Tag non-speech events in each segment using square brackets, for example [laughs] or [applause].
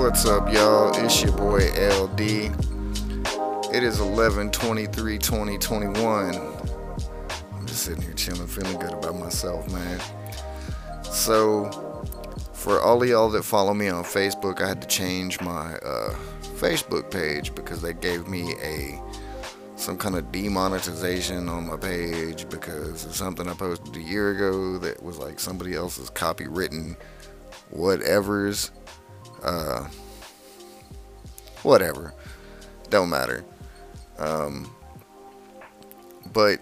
What's up, y'all? It's your boy LD. It is 11 23 2021. I'm just sitting here chilling, feeling good about myself, man. So, for all of y'all that follow me on Facebook, I had to change my uh, Facebook page because they gave me a some kind of demonetization on my page because of something I posted a year ago that was like somebody else's copywritten whatever's uh whatever. Don't matter. Um but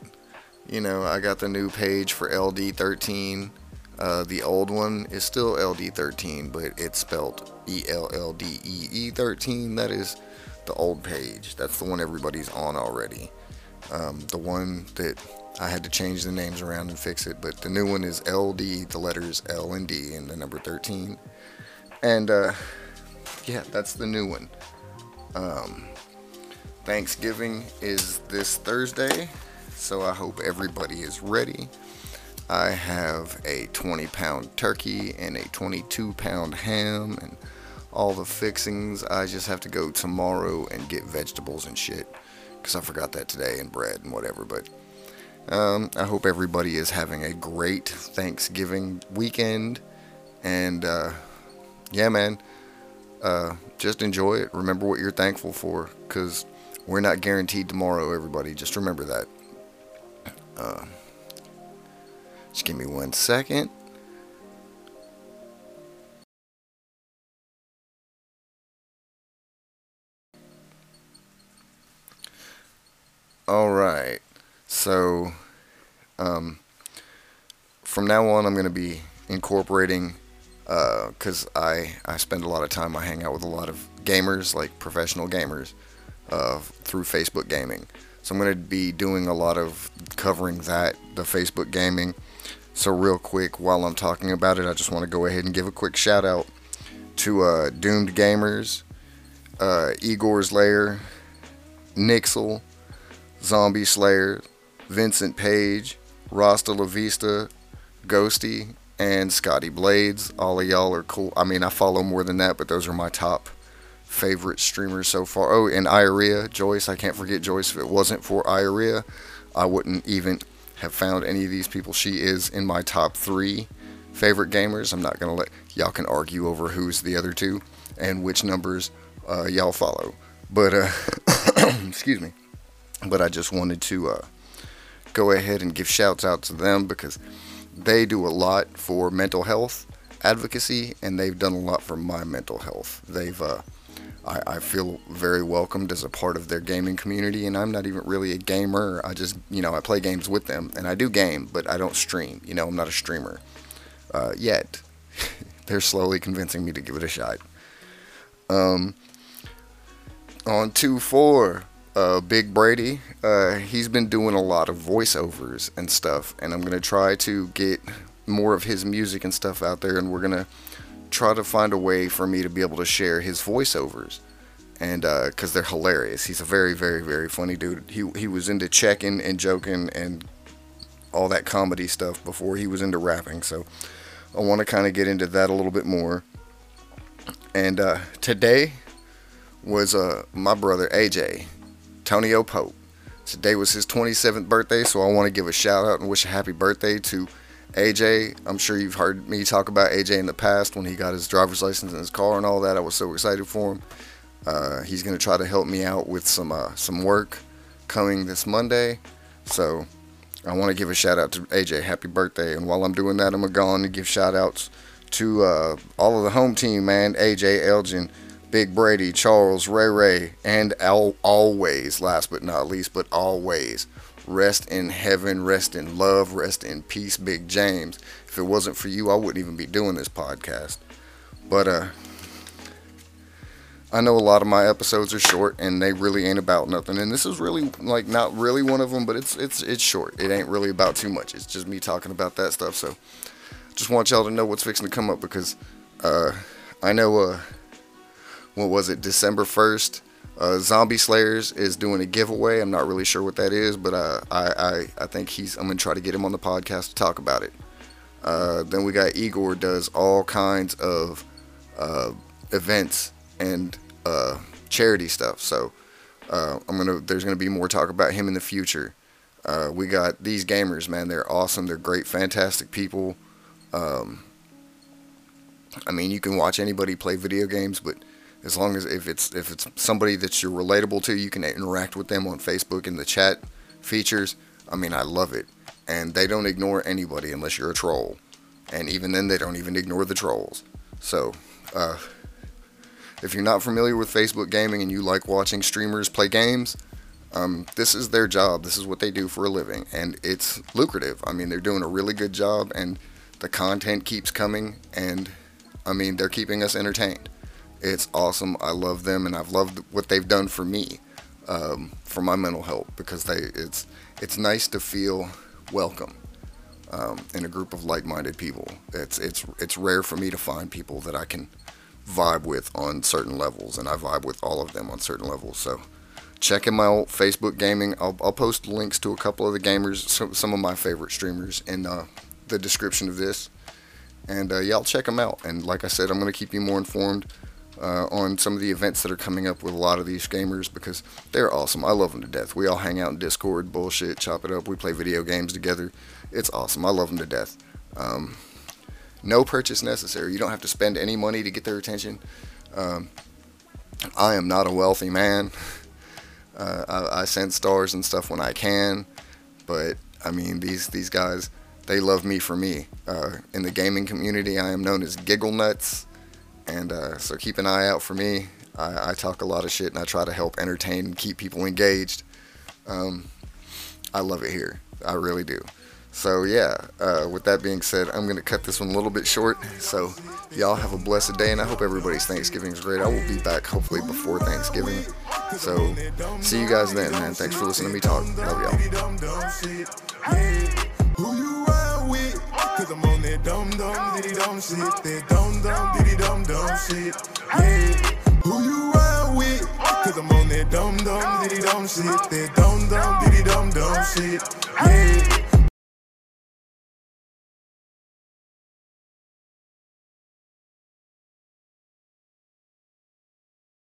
you know i got the new page for ld13 uh, the old one is still ld13 but it's spelled e-l-l-d-e-e 13 that is the old page. That's the one everybody's on already. Um, the one that I had to change the names around and fix it, but the new one is LD, the letters L and D, and the number 13. And uh, yeah, that's the new one. Um, Thanksgiving is this Thursday, so I hope everybody is ready. I have a 20 pound turkey and a 22 pound ham and all the fixings. I just have to go tomorrow and get vegetables and shit because I forgot that today and bread and whatever. But um, I hope everybody is having a great Thanksgiving weekend. And uh, yeah, man, uh, just enjoy it. Remember what you're thankful for because we're not guaranteed tomorrow, everybody. Just remember that. Uh, just give me one second. All right. So, um, from now on, I'm going to be incorporating, because uh, I, I spend a lot of time, I hang out with a lot of gamers, like professional gamers, uh, through Facebook gaming. So I'm going to be doing a lot of covering that, the Facebook gaming. So real quick, while I'm talking about it, I just want to go ahead and give a quick shout out to uh, Doomed Gamers, uh, Igor's Lair, Nixel, Zombie Slayer, Vincent Page, Rasta La Vista, Ghosty, and Scotty Blades. All of y'all are cool. I mean, I follow more than that, but those are my top favorite streamers so far. Oh, and Iria, Joyce. I can't forget Joyce. If it wasn't for Iria, I wouldn't even have found any of these people. She is in my top three favorite gamers. I'm not going to let y'all can argue over who's the other two and which numbers uh, y'all follow. But, uh, [coughs] excuse me but I just wanted to uh, go ahead and give shouts out to them because they do a lot for mental health advocacy and they've done a lot for my mental health. They've, uh, I, I feel very welcomed as a part of their gaming community and I'm not even really a gamer. I just, you know, I play games with them and I do game, but I don't stream. You know, I'm not a streamer uh, yet. [laughs] They're slowly convincing me to give it a shot. Um, on 2 4 uh, Big Brady, uh, he's been doing a lot of voiceovers and stuff, and I'm gonna try to get more of his music and stuff out there, and we're gonna try to find a way for me to be able to share his voiceovers, and because uh, they're hilarious. He's a very, very, very funny dude. He he was into checking and joking and all that comedy stuff before he was into rapping, so I want to kind of get into that a little bit more. And uh, today was uh, my brother AJ Tonio Pope. Today was his 27th birthday, so I want to give a shout out and wish a happy birthday to AJ. I'm sure you've heard me talk about AJ in the past when he got his driver's license and his car and all that. I was so excited for him. Uh, he's going to try to help me out with some uh, some work coming this Monday. So I want to give a shout out to AJ. Happy birthday! And while I'm doing that, I'm going to go on and give shout outs to uh, all of the home team, man. AJ, Elgin, Big Brady, Charles, Ray Ray, and al- always, last but not least, but always, rest in heaven, rest in love, rest in peace, Big James. If it wasn't for you, I wouldn't even be doing this podcast. But uh, I know a lot of my episodes are short, and they really ain't about nothing. And this is really like not really one of them, but it's it's it's short. It ain't really about too much. It's just me talking about that stuff. So, just want y'all to know what's fixing to come up because uh, I know uh what was it, December 1st. Uh, Zombie Slayers is doing a giveaway. I'm not really sure what that is, but uh, I, I, I think he's. I'm gonna try to get him on the podcast to talk about it. Uh, then we got Igor does all kinds of uh, events and uh, charity stuff. So uh, I'm gonna there's gonna be more talk about him in the future. We got these gamers, man. They're awesome. They're great, fantastic people. Um, I mean, you can watch anybody play video games, but as long as if it's if it's somebody that you're relatable to, you can interact with them on Facebook in the chat features. I mean, I love it, and they don't ignore anybody unless you're a troll, and even then, they don't even ignore the trolls. So, uh, if you're not familiar with Facebook gaming and you like watching streamers play games, um, this is their job. This is what they do for a living, and it's lucrative. I mean, they're doing a really good job, and the content keeps coming, and I mean, they're keeping us entertained. It's awesome. I love them, and I've loved what they've done for me, um, for my mental health, because they it's it's nice to feel welcome um, in a group of like-minded people. It's it's it's rare for me to find people that I can vibe with on certain levels, and I vibe with all of them on certain levels. So check in my old Facebook gaming. I'll, I'll post links to a couple of the gamers, some, some of my favorite streamers in uh, the description of this. And uh, y'all check them out. And like I said, I'm going to keep you more informed uh, on some of the events that are coming up with a lot of these gamers because they're awesome. I love them to death. We all hang out in Discord, bullshit, chop it up. We play video games together. It's awesome. I love them to death. Um, no purchase necessary. You don't have to spend any money to get their attention. Um, I am not a wealthy man. [laughs] Uh, I, I, send stars and stuff when I can, but I mean these these guys, they love me for me. Uh, in the gaming community, I am known as Giggle Nuts. And uh, so keep an eye out for me. I, I, talk a lot of shit and I try to help entertain and keep people engaged. Um, I love it here. I really do. So yeah, uh, with that being said, I'm gonna cut this one a little bit short. So y'all have a blessed day, and I hope everybody's Thanksgiving is great. I will be back hopefully before Thanksgiving. So see you guys then, man. Thanks for listening to me talk. Love y'all. Cause I'm on that dumb dumb diddy dumb shit. That dumb dumb diddy dumb dumb shit. Yeah. Who you ride with? Cause I'm on that dumb dumb diddy dumb shit. That dumb dumb diddy dumb dumb shit. Yeah.